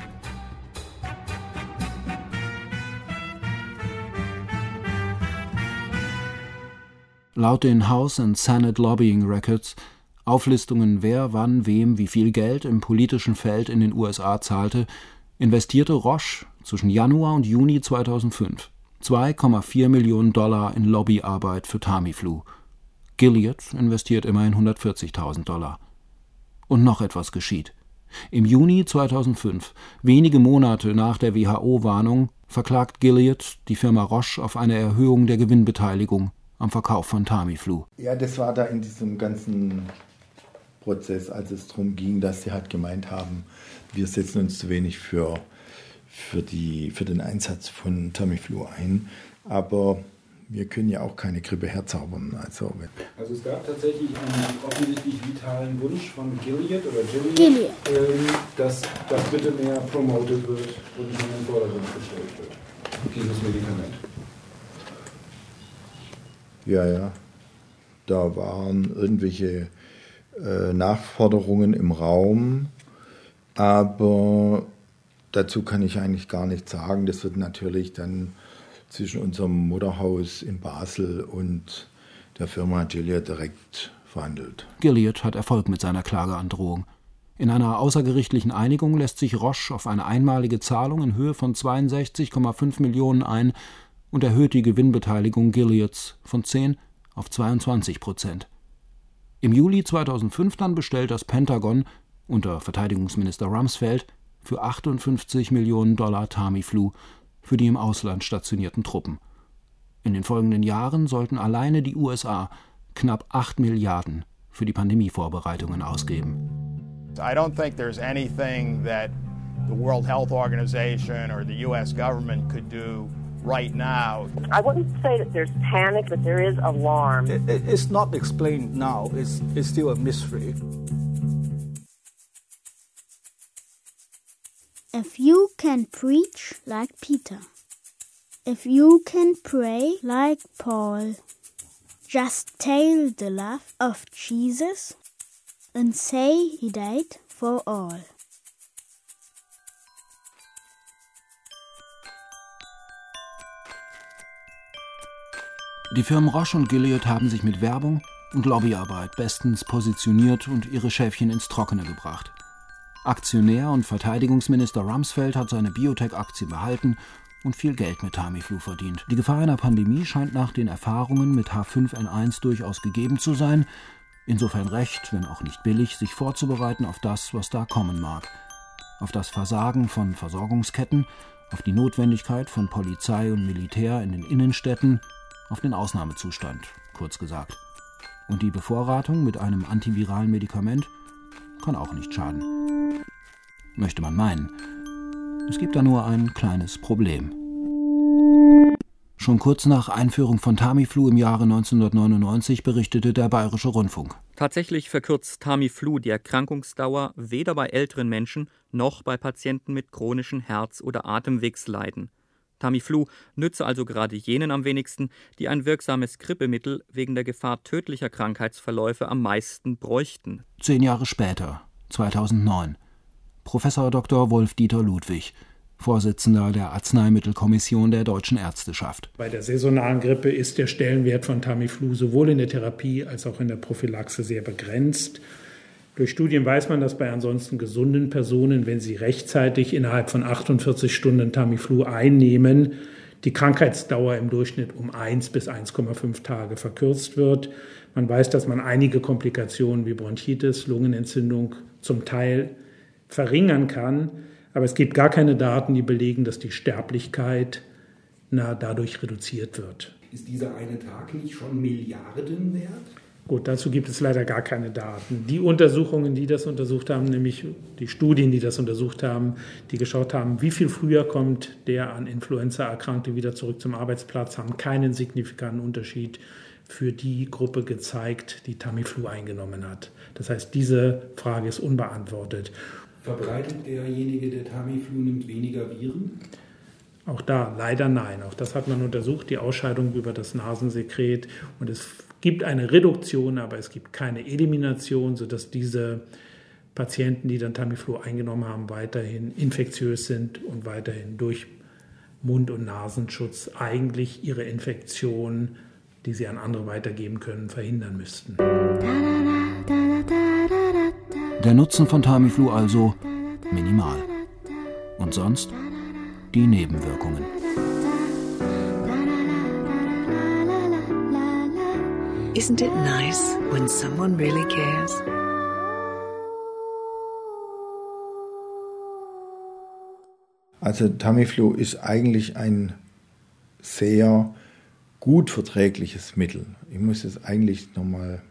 Laut den House and Senate Lobbying Records Auflistungen, wer wann wem wie viel Geld im politischen Feld in den USA zahlte, investierte Roche zwischen Januar und Juni 2005 2,4 Millionen Dollar in Lobbyarbeit für Tamiflu. Gilead investiert immerhin 140.000 Dollar. Und noch etwas geschieht. Im Juni 2005, wenige Monate nach der WHO-Warnung, verklagt Gilead die Firma Roche auf eine Erhöhung der Gewinnbeteiligung am Verkauf von Tamiflu. Ja, das war da in diesem ganzen Prozess, als es darum ging, dass sie halt gemeint haben, wir setzen uns zu wenig für, für, die, für den Einsatz von Tamiflu ein. Aber wir können ja auch keine Grippe herzaubern. Also, also es gab tatsächlich einen offensichtlich vitalen Wunsch von Gilead oder Gilead, Gilead. Ähm, dass das bitte mehr promoted wird und in den Vordergrund gestellt wird. Dieses Medikament. Ja, ja. Da waren irgendwelche äh, Nachforderungen im Raum, aber dazu kann ich eigentlich gar nichts sagen. Das wird natürlich dann zwischen unserem Mutterhaus in Basel und der Firma Gilead direkt verhandelt. Gilead hat Erfolg mit seiner Klageandrohung. In einer außergerichtlichen Einigung lässt sich Roche auf eine einmalige Zahlung in Höhe von 62,5 Millionen ein und erhöht die Gewinnbeteiligung Gileads von 10 auf 22 Prozent. Im Juli 2005 dann bestellt das Pentagon unter Verteidigungsminister Rumsfeld für 58 Millionen Dollar Tamiflu für die im Ausland stationierten Truppen. In den folgenden Jahren sollten alleine die USA knapp 8 Milliarden für die Pandemievorbereitungen ausgeben. I don't think there's anything that the World Health Organization or the US government could do right now. I wouldn't say that there's panic, but there is alarm. It, it, it's not explained now, it's, it's still a mystery. If you can preach like Peter, if you can pray like Paul, just tell the love of Jesus and say he died for all. Die Firmen Roche und Gilead haben sich mit Werbung, und Lobbyarbeit bestens positioniert und ihre Schäfchen ins Trockene gebracht. Aktionär und Verteidigungsminister Rumsfeld hat seine Biotech-Aktie behalten und viel Geld mit Tamiflu verdient. Die Gefahr einer Pandemie scheint nach den Erfahrungen mit H5N1 durchaus gegeben zu sein. Insofern recht, wenn auch nicht billig, sich vorzubereiten auf das, was da kommen mag. Auf das Versagen von Versorgungsketten, auf die Notwendigkeit von Polizei und Militär in den Innenstädten, auf den Ausnahmezustand, kurz gesagt. Und die Bevorratung mit einem antiviralen Medikament kann auch nicht schaden. Möchte man meinen. Es gibt da nur ein kleines Problem. Schon kurz nach Einführung von Tamiflu im Jahre 1999 berichtete der Bayerische Rundfunk. Tatsächlich verkürzt Tamiflu die Erkrankungsdauer weder bei älteren Menschen noch bei Patienten mit chronischen Herz- oder Atemwegsleiden. Tamiflu nütze also gerade jenen am wenigsten, die ein wirksames Grippemittel wegen der Gefahr tödlicher Krankheitsverläufe am meisten bräuchten. Zehn Jahre später, 2009, Professor Dr. Wolf-Dieter Ludwig, Vorsitzender der Arzneimittelkommission der Deutschen Ärzteschaft. Bei der saisonalen Grippe ist der Stellenwert von Tamiflu sowohl in der Therapie als auch in der Prophylaxe sehr begrenzt. Durch Studien weiß man, dass bei ansonsten gesunden Personen, wenn sie rechtzeitig innerhalb von 48 Stunden Tamiflu einnehmen, die Krankheitsdauer im Durchschnitt um 1 bis 1,5 Tage verkürzt wird. Man weiß, dass man einige Komplikationen wie Bronchitis, Lungenentzündung zum Teil verringern kann, aber es gibt gar keine Daten, die belegen, dass die Sterblichkeit na, dadurch reduziert wird. Ist dieser eine Tag nicht schon Milliarden wert? Gut, dazu gibt es leider gar keine Daten. Die Untersuchungen, die das untersucht haben, nämlich die Studien, die das untersucht haben, die geschaut haben, wie viel früher kommt der an Influenza Erkrankte wieder zurück zum Arbeitsplatz, haben keinen signifikanten Unterschied für die Gruppe gezeigt, die Tamiflu eingenommen hat. Das heißt, diese Frage ist unbeantwortet. Verbreitet derjenige, der Tamiflu nimmt, weniger Viren? Auch da leider nein. Auch das hat man untersucht, die Ausscheidung über das Nasensekret. Und es gibt eine Reduktion, aber es gibt keine Elimination, sodass diese Patienten, die dann Tamiflu eingenommen haben, weiterhin infektiös sind und weiterhin durch Mund- und Nasenschutz eigentlich ihre Infektion, die sie an andere weitergeben können, verhindern müssten. Der Nutzen von Tamiflu also minimal. Und sonst die Nebenwirkungen. Isn't it nice when someone really cares? Also Tamiflu ist eigentlich ein sehr gut verträgliches Mittel. Ich muss es eigentlich nochmal,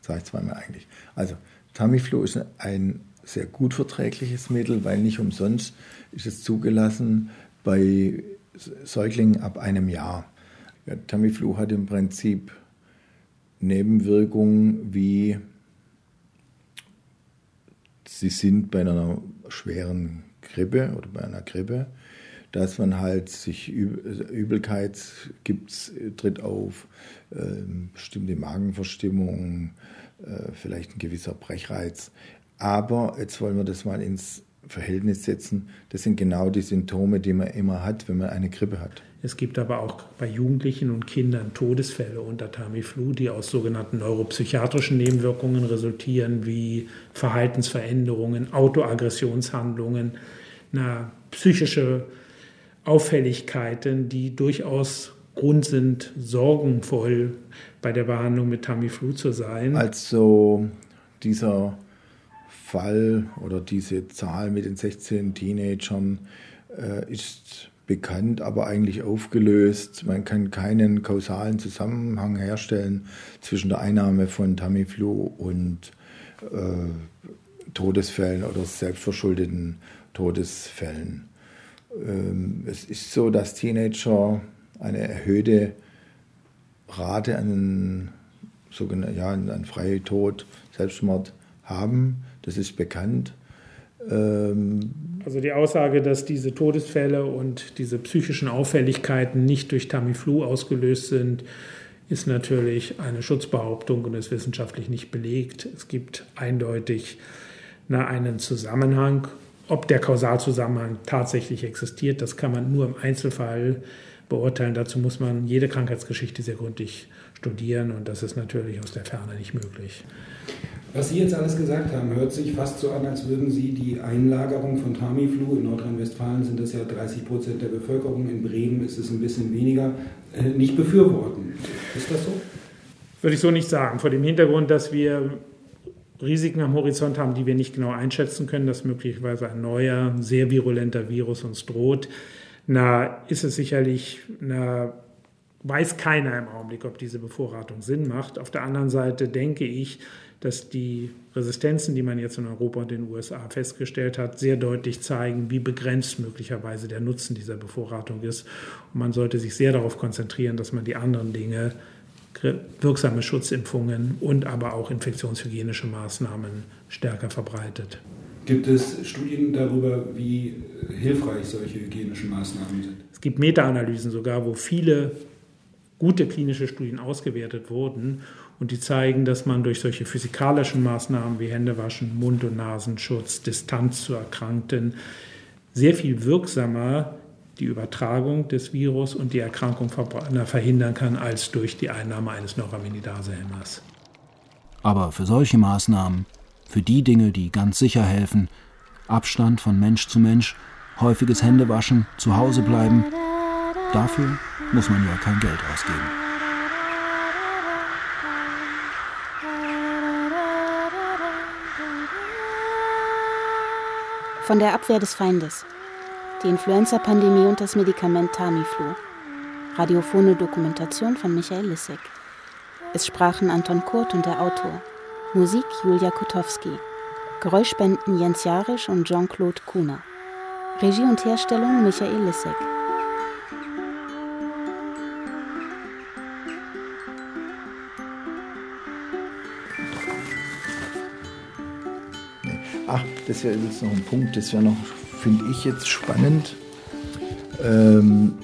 sage ich zweimal eigentlich. Also Tamiflu ist ein sehr gut verträgliches Mittel, weil nicht umsonst ist es zugelassen bei Säuglingen ab einem Jahr. Ja, Tamiflu hat im Prinzip Nebenwirkungen wie sie sind bei einer schweren Grippe oder bei einer Grippe, dass man halt sich Übelkeit gibt, tritt auf, äh, bestimmte Magenverstimmung, äh, vielleicht ein gewisser Brechreiz. Aber jetzt wollen wir das mal ins Verhältnis setzen. Das sind genau die Symptome, die man immer hat, wenn man eine Grippe hat. Es gibt aber auch bei Jugendlichen und Kindern Todesfälle unter Tamiflu, die aus sogenannten neuropsychiatrischen Nebenwirkungen resultieren, wie Verhaltensveränderungen, Autoaggressionshandlungen, na, psychische Auffälligkeiten, die durchaus Grund sind, sorgenvoll bei der Behandlung mit Tamiflu zu sein. Also dieser Fall oder diese Zahl mit den 16 Teenagern äh, ist bekannt, aber eigentlich aufgelöst. Man kann keinen kausalen Zusammenhang herstellen zwischen der Einnahme von Tamiflu und äh, Todesfällen oder selbstverschuldeten Todesfällen. Ähm, es ist so, dass Teenager eine erhöhte Rate an sogenannten ja, an Freitod, Selbstmord haben. Das ist bekannt. Ähm, also die Aussage, dass diese Todesfälle und diese psychischen Auffälligkeiten nicht durch Tamiflu ausgelöst sind, ist natürlich eine Schutzbehauptung und ist wissenschaftlich nicht belegt. Es gibt eindeutig einen Zusammenhang. Ob der Kausalzusammenhang tatsächlich existiert, das kann man nur im Einzelfall beurteilen. Dazu muss man jede Krankheitsgeschichte sehr gründlich studieren und das ist natürlich aus der Ferne nicht möglich. Was Sie jetzt alles gesagt haben, hört sich fast so an, als würden Sie die Einlagerung von Tamiflu, in Nordrhein-Westfalen sind das ja 30 Prozent der Bevölkerung, in Bremen ist es ein bisschen weniger, äh, nicht befürworten. Ist das so? Würde ich so nicht sagen. Vor dem Hintergrund, dass wir Risiken am Horizont haben, die wir nicht genau einschätzen können, dass möglicherweise ein neuer, sehr virulenter Virus uns droht, na, ist es sicherlich, na, weiß keiner im Augenblick, ob diese Bevorratung Sinn macht. Auf der anderen Seite denke ich, dass die Resistenzen, die man jetzt in Europa und den USA festgestellt hat, sehr deutlich zeigen, wie begrenzt möglicherweise der Nutzen dieser Bevorratung ist. Und man sollte sich sehr darauf konzentrieren, dass man die anderen Dinge, wirksame Schutzimpfungen und aber auch infektionshygienische Maßnahmen stärker verbreitet. Gibt es Studien darüber, wie hilfreich solche hygienischen Maßnahmen sind? Es gibt Meta-Analysen sogar, wo viele gute klinische Studien ausgewertet wurden und die zeigen, dass man durch solche physikalischen Maßnahmen wie Händewaschen, Mund- und Nasenschutz, Distanz zu Erkrankten sehr viel wirksamer die Übertragung des Virus und die Erkrankung verhindern kann, als durch die Einnahme eines Neuraminidase-Hämmers. Aber für solche Maßnahmen, für die Dinge, die ganz sicher helfen, Abstand von Mensch zu Mensch, häufiges Händewaschen, zu Hause bleiben, dafür muss man ja kein Geld ausgeben. Von der Abwehr des Feindes. Die Influenza-Pandemie und das Medikament Tamiflu. Radiophone Dokumentation von Michael Lissek. Es sprachen Anton Kurt und der Autor. Musik Julia Kutowski. Geräuschspenden Jens Jarisch und Jean-Claude Kuhner. Regie und Herstellung Michael Lissek. Das wäre jetzt noch ein Punkt, das wäre noch, finde ich jetzt spannend. Ähm,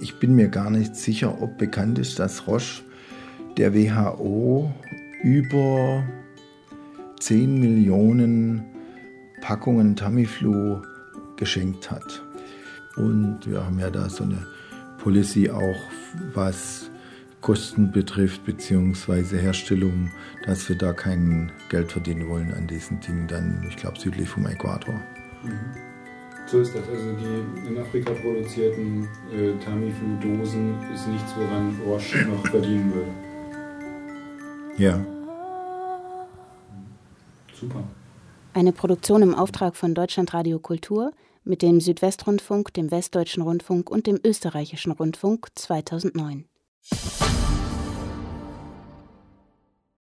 ich bin mir gar nicht sicher, ob bekannt ist, dass Roche der WHO über 10 Millionen Packungen Tamiflu geschenkt hat. Und wir haben ja da so eine Policy auch, was Kosten betrifft, beziehungsweise Herstellung, dass wir da kein Geld verdienen wollen an diesen Dingen, dann, ich glaube, südlich vom Äquator. Mhm. So ist das. Also die in Afrika produzierten äh, Tamiflu-Dosen ist nichts, woran Roche noch verdienen würde. Ja. Super. Eine Produktion im Auftrag von Deutschlandradio Kultur mit dem Südwestrundfunk, dem Westdeutschen Rundfunk und dem Österreichischen Rundfunk 2009. you